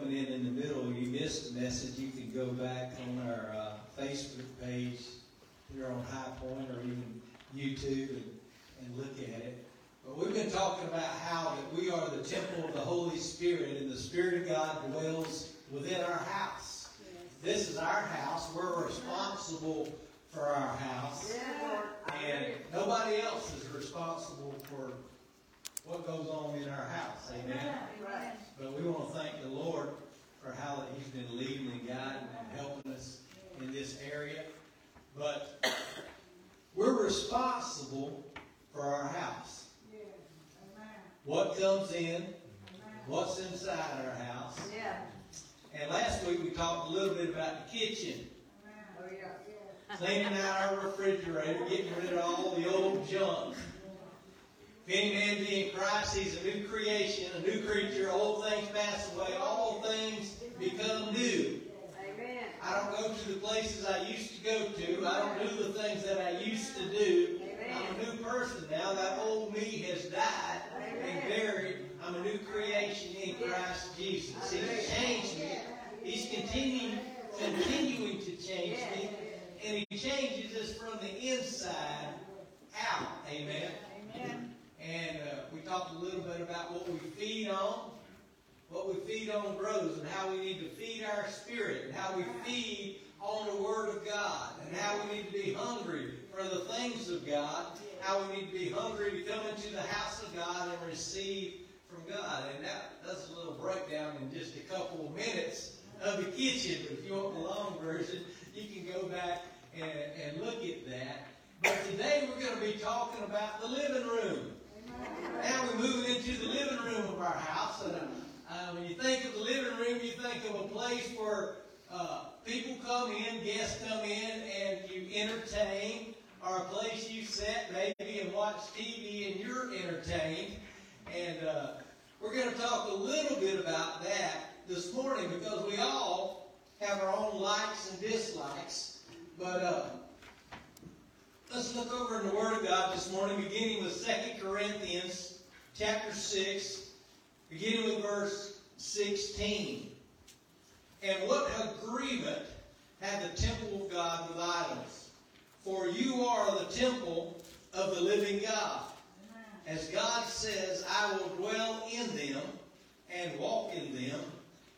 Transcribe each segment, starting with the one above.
coming in in the middle, you missed the message, you can go back on our uh, Facebook page here on High Point or even YouTube and, and look at it. But we've been talking about how that we are the temple of the Holy Spirit and the Spirit of God dwells within our house. This is our house. We're responsible for our house. And nobody else is responsible for what goes on in our house. Amen. But we want to thank the Lord for how that He's been leading and guiding and helping us in this area. But we're responsible for our house. What comes in, what's inside our house. And last week we talked a little bit about the kitchen. Oh, Cleaning out our refrigerator, getting rid of all the old junk. If any man be in Christ, he's a new creation, a new creature. Old things pass away, all things become new. Amen. I don't go to the places I used to go to. I don't do the things that I used to do. I'm a new person now. That old me has died and buried. I'm a new creation in Christ Jesus. He's changed me. He's continuing, continuing to change me. And he changes us from the inside out. Amen. Amen. And uh, we talked a little bit about what we feed on. What we feed on grows, and how we need to feed our spirit, and how we feed on the Word of God, and how we need to be hungry for the things of God, how we need to be hungry to come into the house of God and receive from God. And that, that's a little breakdown in just a couple of minutes of the kitchen. But if you want the long version, you can go back and, and look at that. But today we're going to be talking about the living room. Now we're moving into the living room of our house. And, uh, when you think of the living room, you think of a place where uh, people come in, guests come in, and you entertain, or a place you sit maybe and watch TV and you're entertained. And uh, we're going to talk a little bit about that this morning because we all have our own likes and dislikes. But uh, let's look over in the Word of God this morning, beginning with 2 Corinthians chapter 6, beginning with verse 16. And what agreement had the temple of God with idols? For you are the temple of the living God. As God says, I will dwell in them and walk in them,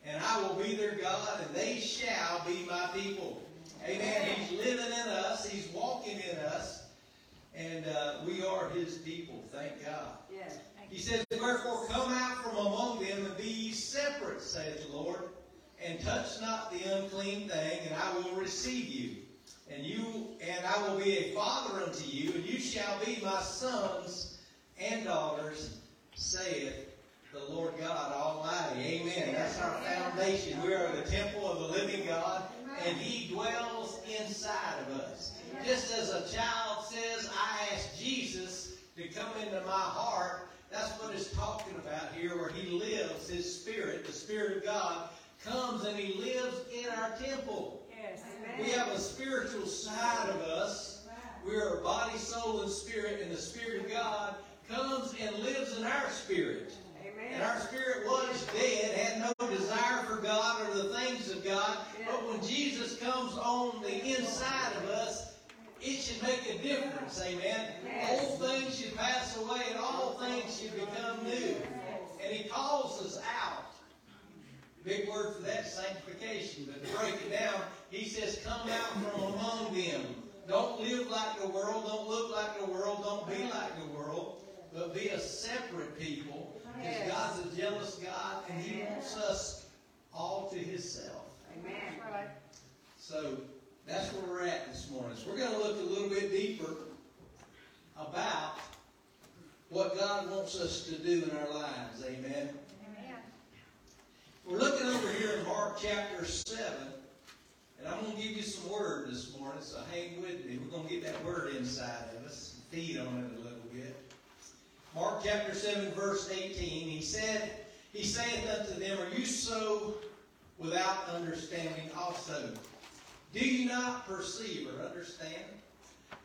and I will be their God, and they shall be my people. Amen. He's living in us. He's walking in us. And uh, we are his people. Thank God. Yes. He says, Wherefore come out from among them and be ye separate, saith the Lord, and touch not the unclean thing, and I will receive you. And you and I will be a father unto you, and you shall be my sons and daughters, saith the Lord God Almighty. Amen. That's our foundation. We are the temple of the living God, and He dwells inside of us. Just as a child says, I ask Jesus to come into my heart, that's what it's talking about here, where He lives, His Spirit, the Spirit of God, comes and He lives in our temple. Yes. We have a spiritual side of us. We are body, soul, and spirit, and the Spirit of God comes and lives in our spirit. And our spirit was dead, had no desire for God or the things of God. But when Jesus comes on the inside of us, it should make a difference. Amen. Old things should pass away and all things should become new. And He calls us out. Big word for that, sanctification. But to break it down, He says, come out from among them. Don't live like the world. Don't look like the world. Don't be like the world. But be a separate people. Because God's a jealous God and He wants us all to Himself. Amen. So that's where we're at this morning. So we're going to look a little bit deeper about what God wants us to do in our lives. Amen. Amen. We're looking over here in Mark chapter 7, and I'm going to give you some word this morning, so hang with me. We're going to get that word inside of us and feed on it a little bit. Mark chapter 7, verse 18, he said, He saith unto them, Are you so without understanding also? Do you not perceive or understand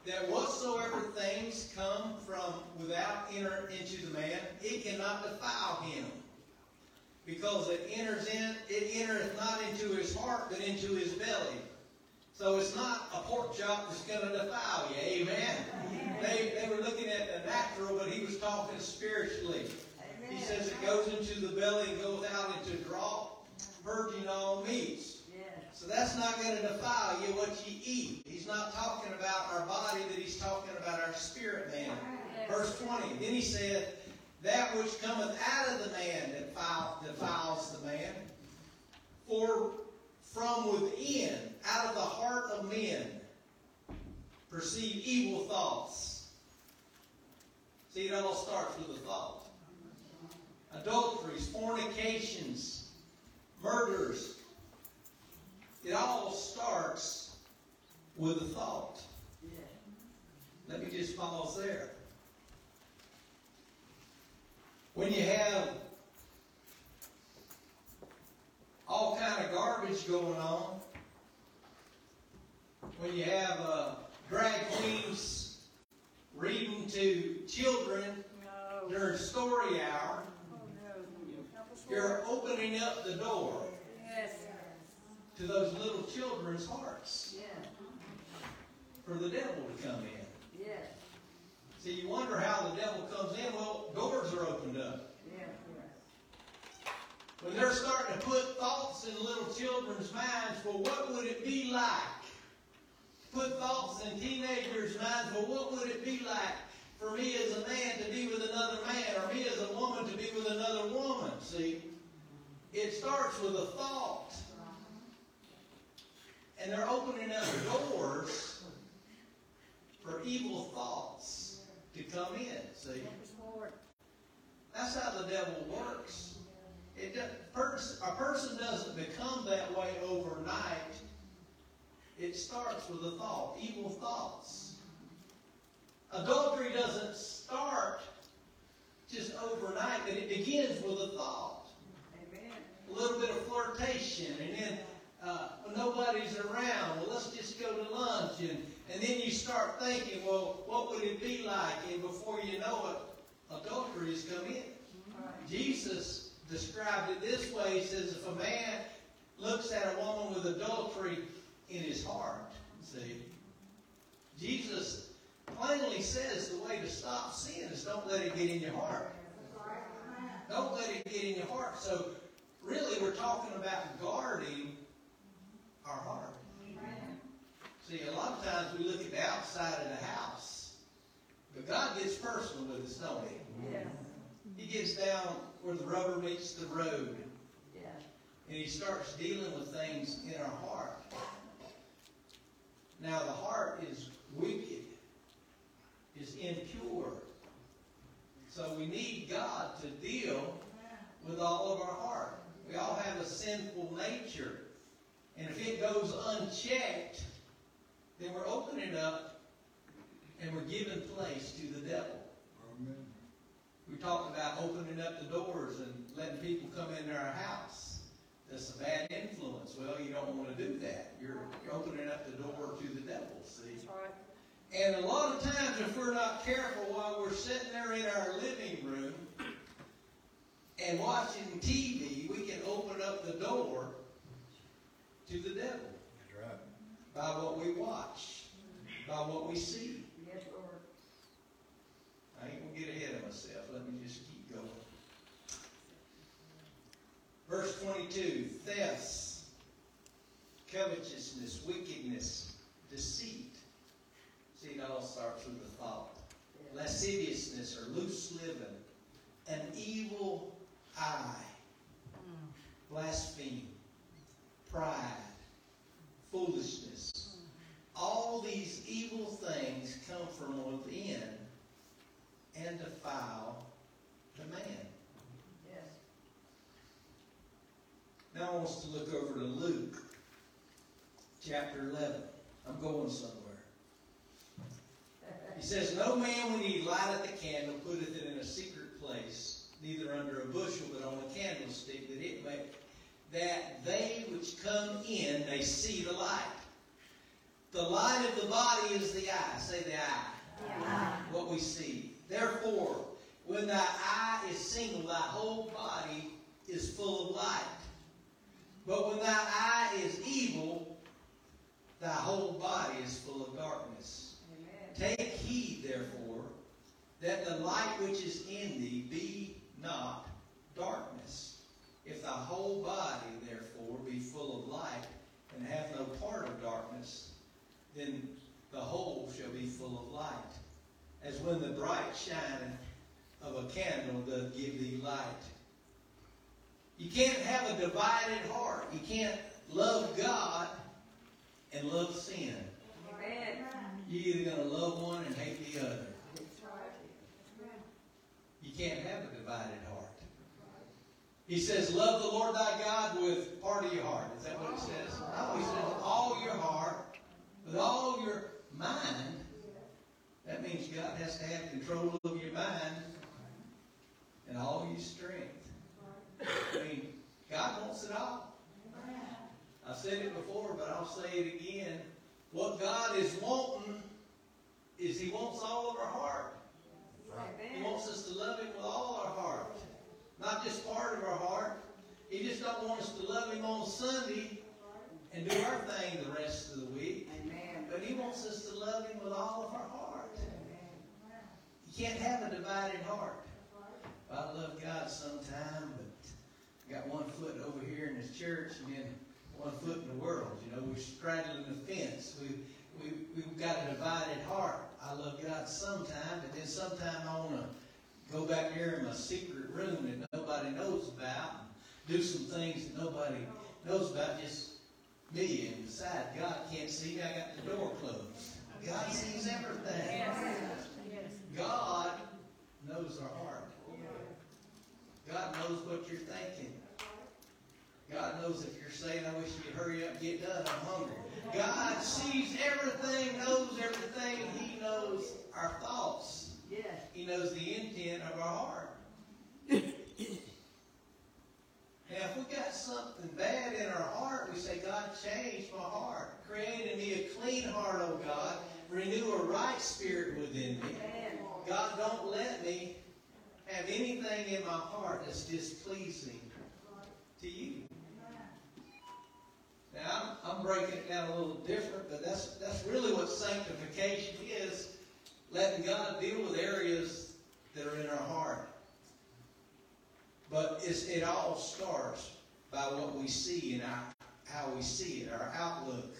that whatsoever things come from without enter into the man, it cannot defile him? because it enters in, it entereth not into his heart, but into his belly. So it's not a pork chop that's going to defile you. Amen. They, they were looking at the natural, but he was talking spiritually. He says it goes into the belly and goes out into draw, purging all meats. So that's not going to defile you what you eat. He's not talking about our body, that he's talking about our spirit man. Verse 20. Then he said, That which cometh out of the man defile, defiles the man. For from within, out of the heart of men, proceed evil thoughts. See, it all starts with a thought. Adulteries, fornications, murders. It all starts with a thought. Let me just pause there. When you have all kind of garbage going on, when you have uh, drag queens to children during story hour, oh, you're opening up the door to those little children's hearts for the devil to come in. See, you wonder how the devil comes in. Well, doors are opened up. When they're starting to put thoughts in little children's minds, well, what would it be like? Put thoughts in teenagers' minds, well, what would it be like for me as a man to be with another man, or me as a woman to be with another woman? See, it starts with a thought. And they're opening up doors for evil thoughts to come in. See? That's how the devil works. It does, a person doesn't become that way overnight. It starts with a thought, evil thoughts. Adultery doesn't start just overnight, but it begins with a thought. A little bit of flirtation, and then uh, when nobody's around, well, let's just go to lunch, and, and then you start thinking, well, what would it be like? And before you know it, adultery has come in. Jesus described it this way. He says, if a man looks at a woman with adultery in his heart, see, Jesus plainly says the way to stop sin is don't let it get in your heart. Don't let it get in your heart. So, really, we're talking about guarding our heart. See, a lot of times we look at the outside of the house, but God gets personal with us, don't He? Yes. He gets down where the rubber meets the road, Yeah. and He starts dealing with things in our heart. Now, the heart is wicked, is impure. So we need God to deal with all of our heart. We all have a sinful nature. And if it goes unchecked, then we're opening up and we're giving place to the devil. We talked about opening up the doors and letting people come into our house. That's a bad influence. Well, you don't want to do that. You're, you're opening up the door to the devil, see? That's right. And a lot of times, if we're not careful while we're sitting there in our living room and watching TV, we can open up the door to the devil That's right. by what we watch, by what we see. Yes, Lord. I ain't gonna get ahead of myself. Let me just keep going. Verse 22 thefts, covetousness, wickedness, deceit. See, it all starts with a thought. Lasciviousness or loose living, an evil eye, blaspheme, pride, foolishness. All these evil things come from within and defile the man. Yes. Now I want us to look over to Luke chapter 11. I'm going somewhere. He says, No man, when he lighteth the candle, putteth it in a secret place, neither under a bushel, but on a candlestick, that that they which come in may see the light. The light of the body is the eye. Say the eye. What we see. Therefore, when thy eye is single, thy whole body is full of light. But when thy eye is evil, thy whole body is full of darkness. Amen. Take heed, therefore, that the light which is in thee be not darkness. If thy whole body, therefore, be full of light, and hath no part of darkness, then the whole shall be full of light. As when the bright shining of a candle doth give thee light. You can't have a divided heart. You can't love God and love sin. Amen. You're either going to love one and hate the other. You can't have a divided heart. He says, Love the Lord thy God with part of your heart. Is that what it says? No, he says, all your heart, with all your mind. That means God has to have control of your mind and all your strength. I mean, God wants it all. I've said it before, but I'll say it again. What God is wanting is He wants all of our heart. He wants us to love Him with all our heart, not just part of our heart. He just don't want us to love Him on Sunday and do our thing the rest of the week. Amen. But He wants us to love Him with all of our heart. Amen. You can't have a divided heart. I love God sometime, but got one foot over here in this church and then one foot in the world. You know, we're straddling the fence. We, we, we've got a divided heart. I love God sometime, but then sometime I want to go back there in my secret room that nobody knows about and do some things that nobody knows about, just me. And beside, God can't see me. I got the door closed. God sees everything. God knows our heart. God knows what you're thinking. God knows if you're saying, I wish you'd hurry up and get done, I'm hungry. God sees everything, knows everything, He knows our thoughts. He knows the intent of our heart. now, if we got something bad in our heart, we say, God, change my heart. Create in me a clean heart, O God. Renew a right spirit within me. God, don't let me have anything in my heart that's displeasing to you. Now, I'm, I'm breaking it down a little different, but that's, that's really what sanctification is letting God deal with areas that are in our heart. But it all starts by what we see and our, how we see it, our outlook.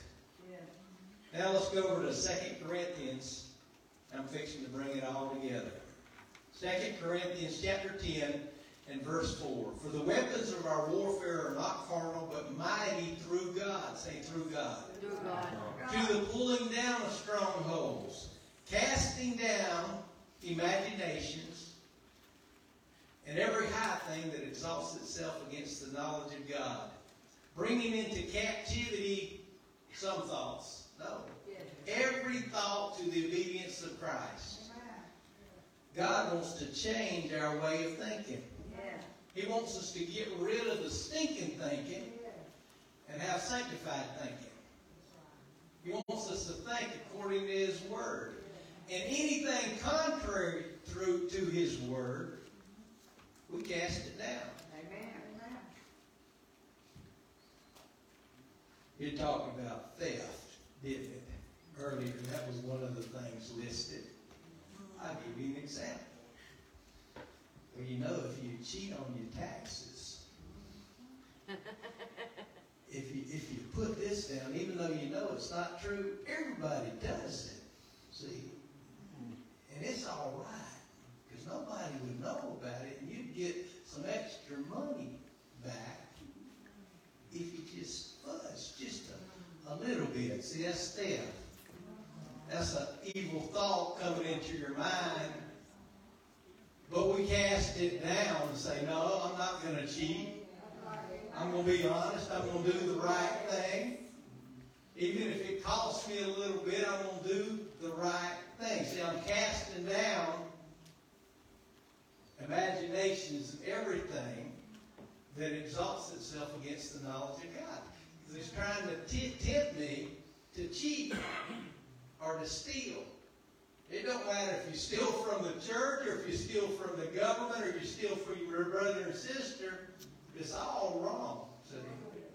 Yeah. Now let's go over to 2 Corinthians. I'm fixing to bring it all together. 2 Corinthians chapter 10 and verse 4. For the weapons of our warfare are not carnal, but mighty through God. Say, through God. Through God. To the pulling down of strongholds, casting down imaginations, and every high thing that exalts itself against the knowledge of God, bringing into captivity some thoughts. No. Every thought to the obedience of Christ. God wants to change our way of thinking. He wants us to get rid of the stinking thinking and have sanctified thinking. He wants us to think according to His Word. And anything contrary through to His Word, we cast it down. Amen. You're talking about theft, didn't it? Earlier, that was one of the things listed. I'll give you an example. Well, you know, if you cheat on your taxes, if you if you put this down, even though you know it's not true, everybody does it. See, and it's all right nobody would know about it, and you'd get some extra money back if you just fudge just a, a little bit. See, that's theft. That's an evil thought coming into your mind but we cast it down and say, no, I'm not going to cheat. I'm going to be honest. I'm going to do the right thing. Even if it costs me a little bit, I'm going to do the right thing. See, I'm casting down Imagination is everything that exalts itself against the knowledge of God. He's it's trying to t- tempt me to cheat or to steal. It don't matter if you steal from the church or if you steal from the government or if you steal from your brother or sister. It's all wrong. See?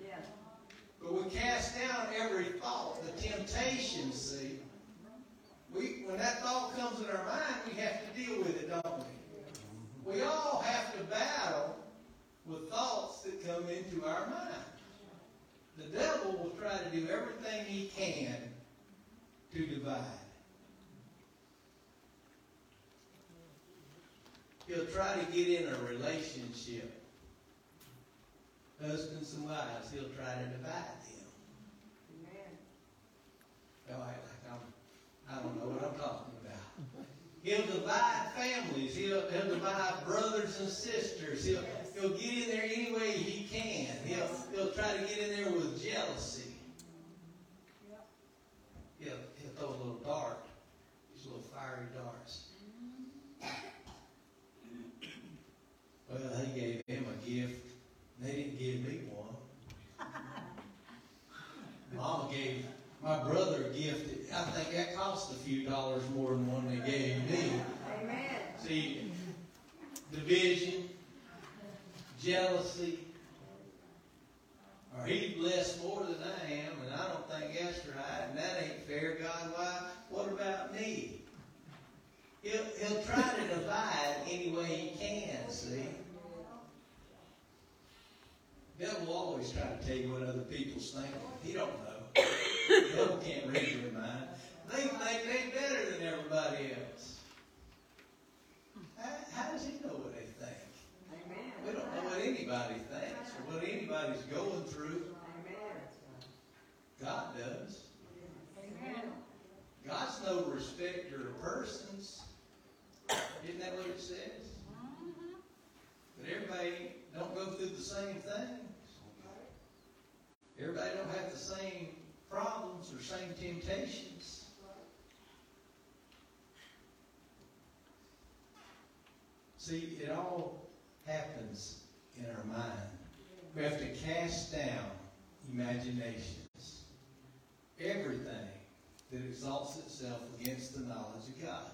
Yeah. But we cast down every thought, the temptation, see. We, when that thought comes in our mind, we have to deal with it, don't we? We all have to battle with thoughts that come into our mind. The devil will try to do everything he can to divide. He'll try to get in a relationship. Husbands and wives, he'll try to divide them. Amen. Well, I, like I'm, I don't know what I'm talking about. He'll divide families. He'll, he'll divide brothers and sisters. He'll, he'll get in there any way he can. He'll, he'll try to get in there with jealousy. He'll, he'll throw a little dart, these little fiery darts. Mm-hmm. Well, he gave him a gift. They didn't give me one. Mama gave my brother gifted. I think that cost a few dollars more than one they gave me. Amen. See, division, jealousy. Or he blessed more than I am, and I don't think that's right, and that ain't fair, God. Why? What about me? He'll, he'll try to divide any way he can, see? Devil will always try to tell you what other people's thinking. He don't know. Devil can't read your mind. They think they better than everybody else. How, how does he know what they think? Amen. We don't know what anybody thinks or what anybody's going through. Amen. God does. Amen. God's no respecter of persons. Isn't that what it says? But everybody don't go through the same things. Everybody don't have the same problems or same temptations. See, it all happens in our mind. We have to cast down imaginations. Everything that exalts itself against the knowledge of God.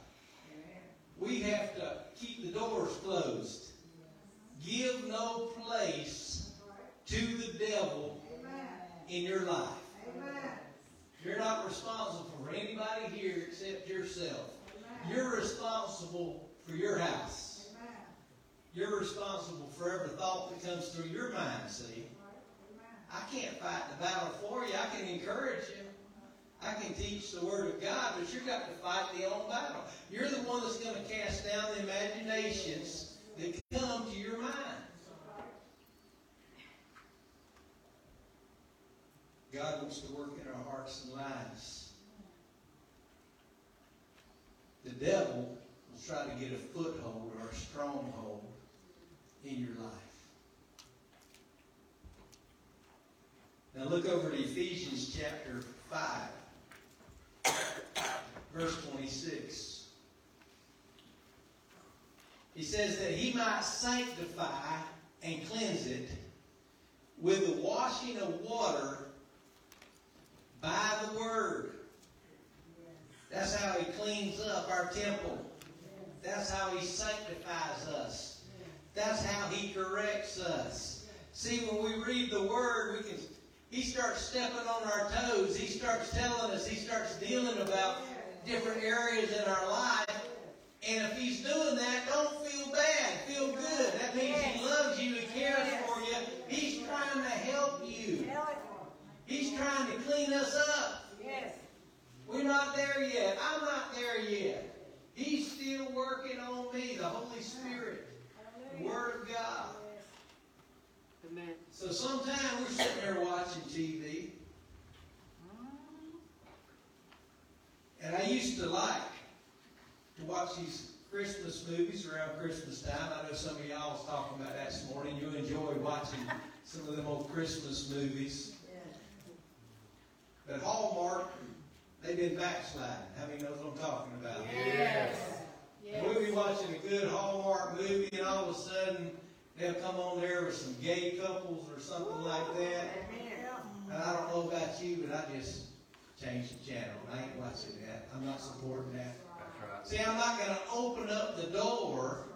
We have to keep the doors closed. Give no place to the devil in your life. You're not responsible for anybody here except yourself. You're responsible for your house. You're responsible for every thought that comes through your mind, see? I can't fight the battle for you. I can encourage you. I can teach the Word of God, but you've got to fight the own battle. You're the one that's going to cast down the imaginations that come to your mind. God wants to work hearts and lives. The devil will try to get a foothold or a stronghold in your life. Now look over to Ephesians chapter 5, verse 26. He says that he might sanctify and cleanse it with the washing of water by the word. That's how he cleans up our temple. That's how he sanctifies us. That's how he corrects us. See, when we read the word, we can he starts stepping on our toes. He starts telling us, he starts dealing about different areas in our life. And if he's doing that, don't feel bad. Feel good. That means he loves you, he cares for you. He's trying to help you. He's trying to clean us up. Yes. We're not there yet. I'm not there yet. He's still working on me, the Holy Spirit, the Word of God. Amen. So sometimes we're sitting there watching TV. And I used to like to watch these Christmas movies around Christmas time. I know some of y'all was talking about that this morning. You enjoy watching some of them old Christmas movies. But Hallmark, they've been backsliding. How many knows what I'm talking about? Yes. And We'll be watching a good Hallmark movie, and all of a sudden they'll come on there with some gay couples or something like that. And I don't know about you, but I just changed the channel. I ain't watching that. I'm not supporting that. That's See, I'm not going to open up the door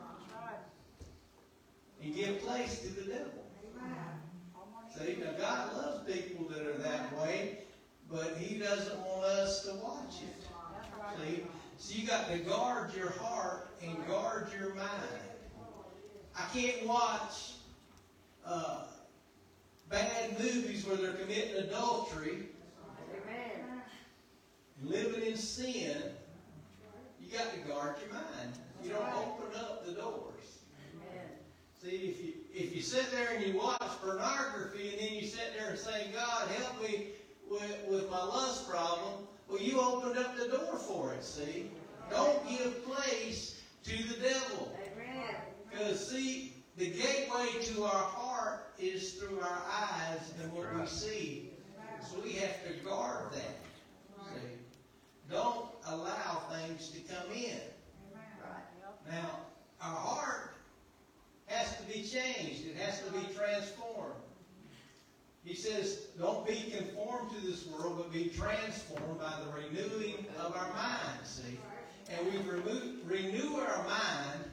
and give place to the devil. See, now God loves people that are that way, but He doesn't want us to watch it. See, So you got to guard your heart and guard your mind. I can't watch uh, bad movies where they're committing adultery Amen. living in sin. You got to guard your mind. You don't open up the doors. Amen. See, if you if you sit there and you watch pornography and then you sit there and say, God, with, with my lust problem, well, you opened up the door for it, see? Don't give place to the devil. Amen. Because, see, the gateway to our heart is through our eyes and what we see. So we have to guard that. See? Don't allow things to come in. Now, our heart has to be changed. It has to be transformed. He says, don't be conformed to this world, but be transformed by the renewing of our mind, see? And we remove, renew our mind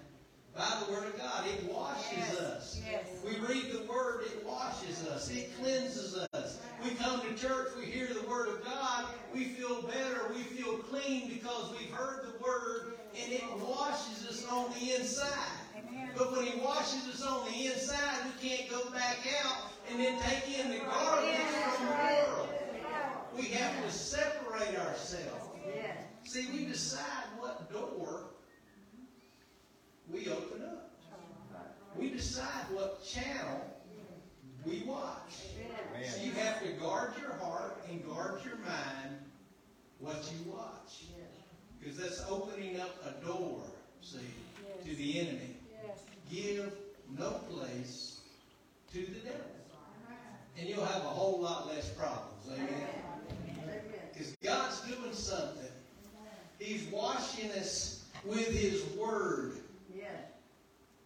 by the Word of God. It washes us. Yes. We read the Word, it washes us. It cleanses us. We come to church, we hear the Word of God, we feel better, we feel clean because we've heard the Word, and it washes us on the inside. But when He washes us on the inside, we can't go back out and then take in the garbage from the world. We have to separate ourselves. Yes. See, we decide what door we open up. We decide what channel we watch. Amen. So you have to guard your heart and guard your mind what you watch. Because that's opening up a door, see, to the enemy. Give no place to the devil. And you'll have a whole lot less problems. Amen. Amen. Because God's doing something. He's washing us with His Word. Yes.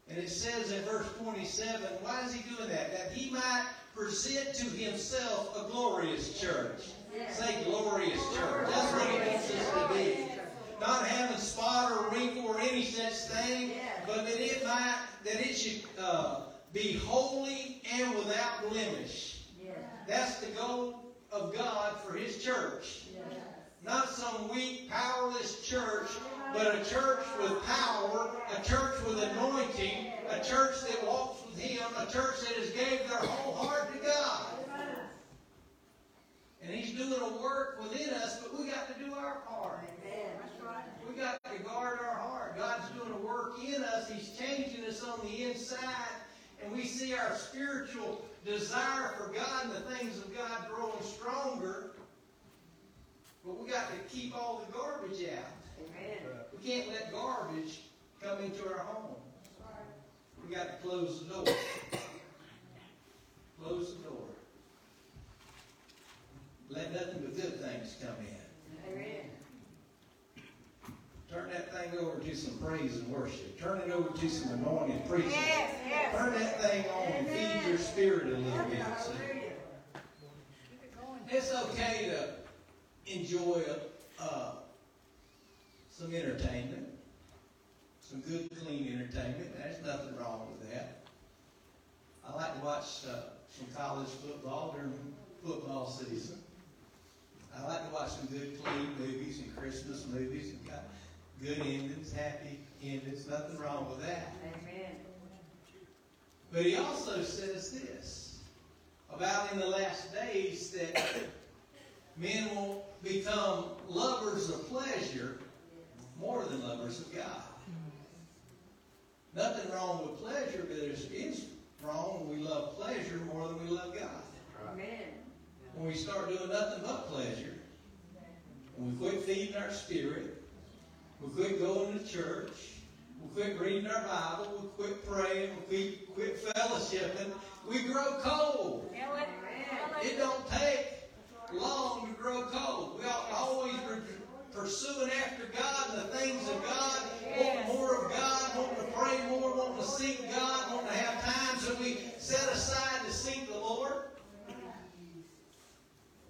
And it says in verse 27, why is He doing that? That He might present to Himself a glorious church. Yes. Say glorious church. That's what He wants us to be. Not having spot or wrinkle or any such thing, Yes. but that it might, that it should uh, be holy and without blemish. Yes. That's the goal of God for His church. Yes. Not some weak, powerless church, but a church with power, a church with anointing, a church that walks with Him, a church that has gave their whole heart to God. And He's doing a work within us, but we got to do our part. We got to guard our heart. God's doing a work in us. He's changing us on the inside. And we see our spiritual desire for God and the things of God growing stronger. But we got to keep all the garbage out. Amen. We can't let garbage come into our home. We got to close the door. Close the door. Let nothing but good things come in. Amen. Turn that thing over to some praise and worship. Turn it over to some anointed preaching. Yes, yes. Turn that thing on and feed your spirit a little bit. see. It's okay to enjoy uh, some entertainment, some good, clean entertainment. There's nothing wrong with that. I like to watch uh, some college football during football season. I like to watch some good, clean movies and Christmas movies and got good endings, happy endings. Nothing wrong with that. Amen. But he also says this about in the last days that men will become lovers of pleasure more than lovers of God. Nothing wrong with pleasure, but it is wrong when we love pleasure more than we love God. Amen. When we start doing nothing but pleasure, when we quit feeding our spirit, we quit going to church, we quit reading our Bible, we quit praying, we quit, quit fellowshipping, we grow cold. It don't take long to grow cold. We ought to always pursuing after God and the things of God, wanting more of God, wanting to pray more, wanting to seek God, wanting to have times that we set aside to seek the Lord.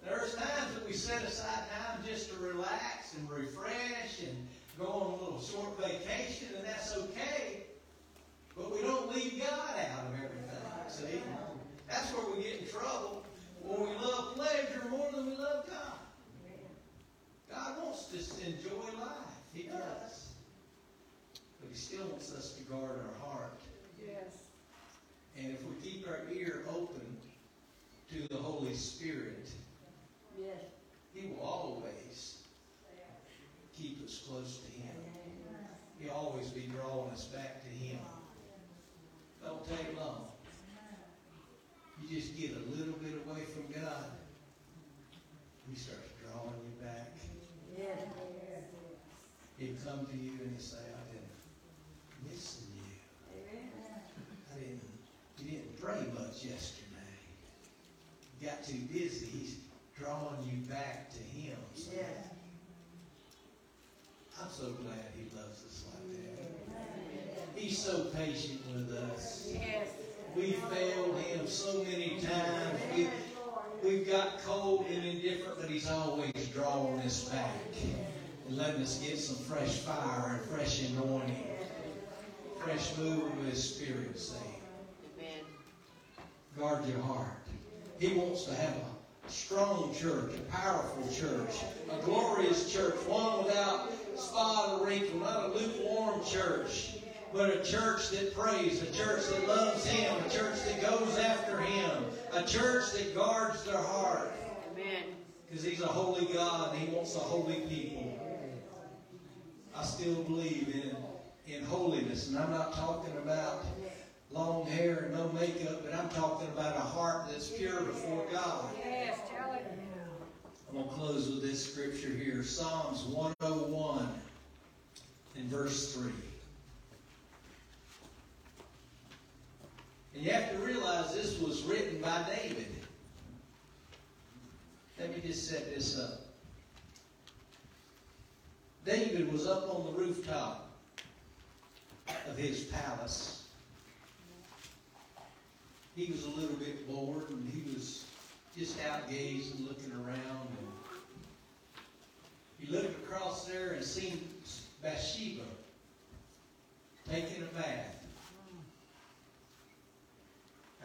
There's times that we set aside time just to relax and refresh and go on a little short vacation, and that's okay. Leave God out of everything. See? That's where we get in trouble. When we love pleasure more than we love God. God wants us to enjoy life. He does. But he still wants us to guard our heart. Yes. And if we keep our ear open to the Holy Spirit, Yes. He will always keep us close to Him. He'll always be drawing us back to Him. Don't take long. You just get a little bit away from God, He starts drawing you back. Yes. He'll come to you and he'll say, I've been missing you. I didn't, you didn't pray much yesterday. You got too busy. He's drawing you back to Him. So Yes. I'm so glad He loves us like that. So patient with us. Yes. We failed Him so many times. We, we've got cold and indifferent, but He's always drawing us back and letting us get some fresh fire and fresh anointing, fresh move of His Spirit. Say, Amen. guard your heart. He wants to have a strong church, a powerful church, a glorious church, one without spot or wrinkle, not a lukewarm church, but a church that prays, a church that loves Him, a church that goes after Him, a church that guards their heart. Amen. Because He's a holy God and He wants a holy people. I still believe in, in holiness, and I'm not talking about long hair and no makeup, but I'm talking about a heart that's pure before God. Yes. Tell it. I'm going to close with this scripture here Psalms 101 in verse 3. And you have to realize this was written by David. Let me just set this up. David was up on the rooftop of his palace. He was a little bit bored and he was just out gazing, looking around. And he looked across there and seen Bathsheba taking a bath.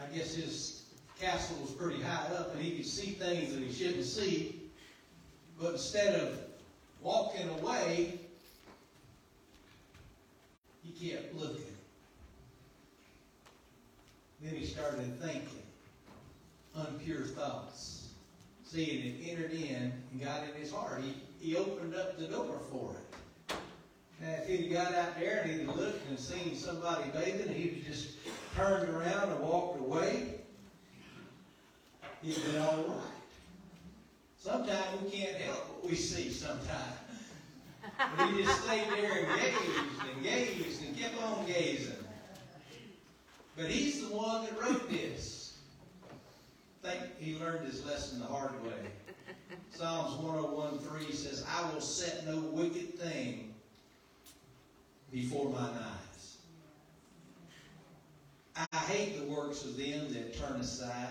I guess his castle was pretty high up and he could see things that he shouldn't see. But instead of walking away, he kept looking. Then he started thinking unpure thoughts. Seeing it entered in and got in his heart. He, he opened up the door for it. Now, if he'd got out there and he'd looked and seen somebody bathing, he'd just turned around and walked away, he'd been all right. Sometimes we can't help what we see sometimes. But he just stayed there and gazed and gazed and kept on gazing. But he's the one that wrote this. I think he learned his lesson the hard way. Psalms 101.3 says, I will set no wicked thing before mine eyes. I hate the works of them that turn aside.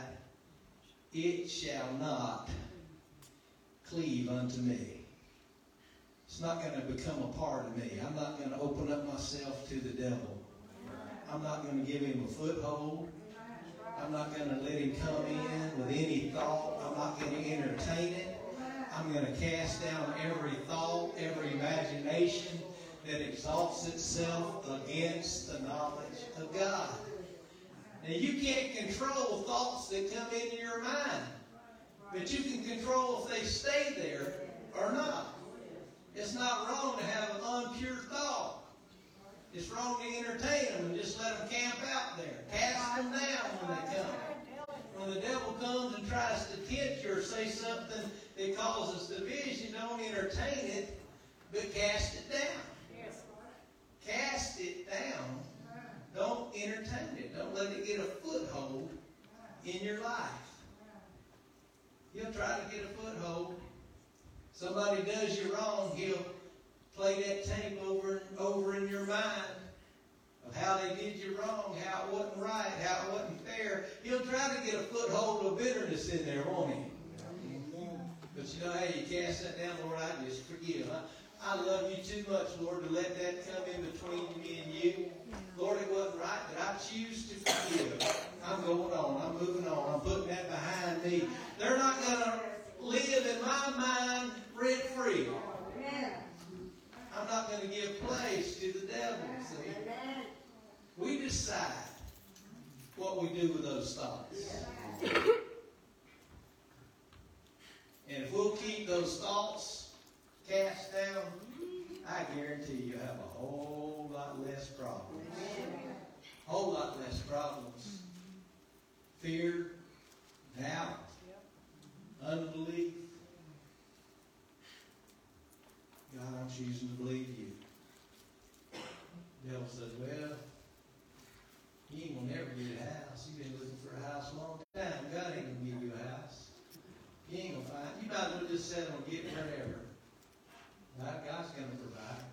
It shall not cleave unto me. It's not going to become a part of me. I'm not going to open up myself to the devil. I'm not going to give him a foothold. I'm not going to let him come in with any thought. I'm not going to entertain it. I'm going to cast down every thought, every imagination that exalts itself against the knowledge of God. Now, you can't control thoughts that come into your mind, but you can control if they stay there or not. It's not wrong to have an unpure thought. It's wrong to entertain them and just let them camp out there. Cast them down when they come. When the devil comes and tries to tempt you or say something that causes division, don't entertain it, but cast it down. Cast it down. Don't entertain it. Don't let it get a foothold in your life. He'll try to get a foothold. Somebody does you wrong, he'll play that tape over and over in your mind of how they did you wrong, how it wasn't right, how it wasn't fair. He'll try to get a foothold of bitterness in there, won't he? But you know how you cast that down, Lord, I just forgive. I, I love you too much, Lord, to let that come in between me and you. Lord, it wasn't right, but I choose to forgive. I'm going on. I'm moving on. I'm putting that behind me. They're not going to live in my mind rent free. I'm not going to give place to the devil. See? We decide what we do with those thoughts. And if we'll keep those thoughts cast down, I guarantee you'll have a whole lot less problems. Whole lot less problems. Fear, doubt, unbelief. God, I'm choosing to believe you. devil says, well, you ain't gonna never get a house. You've been looking for a house a long time. God ain't gonna give you a house. You ain't gonna find. You might as well just settle on getting wherever. God, God's gonna provide.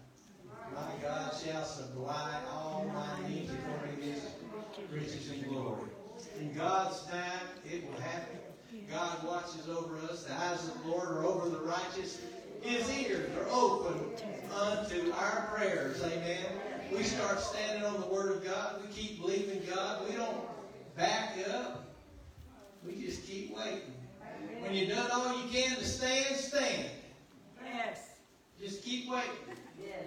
My God shall supply all my needs according to His riches and glory. In God's time, it will happen. God watches over us. The eyes of the Lord are over the righteous. His ears are open unto our prayers. Amen. We start standing on the Word of God. We keep believing God. We don't back up. We just keep waiting. When you've done all you can to stand, stand. Just keep waiting. Yes.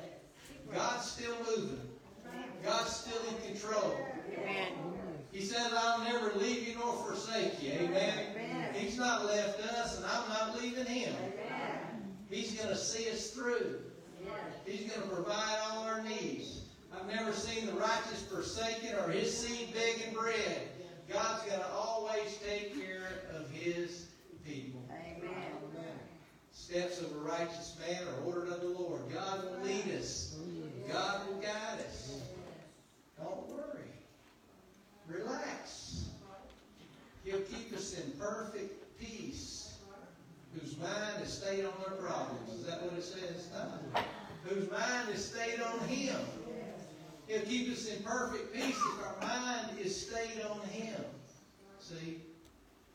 God's still moving. God's still in control. Amen. He says, I'll never leave you nor forsake you. Amen. He's not left us, and I'm not leaving him. He's going to see us through. He's going to provide all our needs. I've never seen the righteous forsaken or his seed begging bread. God's going to always take care of his people. Steps of a righteous man are ordered of the Lord. God will lead us. God will guide us. Don't worry. Relax. He'll keep us in perfect peace. Whose mind is stayed on their problems. Is that what it says? No. Whose mind is stayed on Him. He'll keep us in perfect peace if our mind is stayed on Him. See,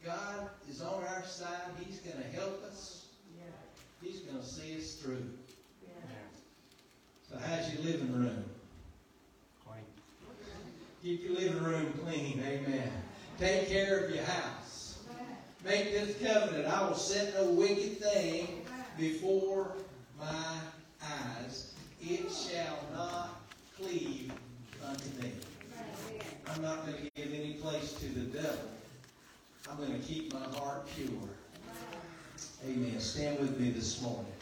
God is on our side. He's going to help us. He's going to see us through. So how's your living room? Clean. Keep your living room clean. Amen. Take care of your house. Make this covenant. I will set no wicked thing before my eyes. It shall not cleave unto me. I'm not going to give any place to the devil. I'm going to keep my heart pure. Amen. Stand with me this morning.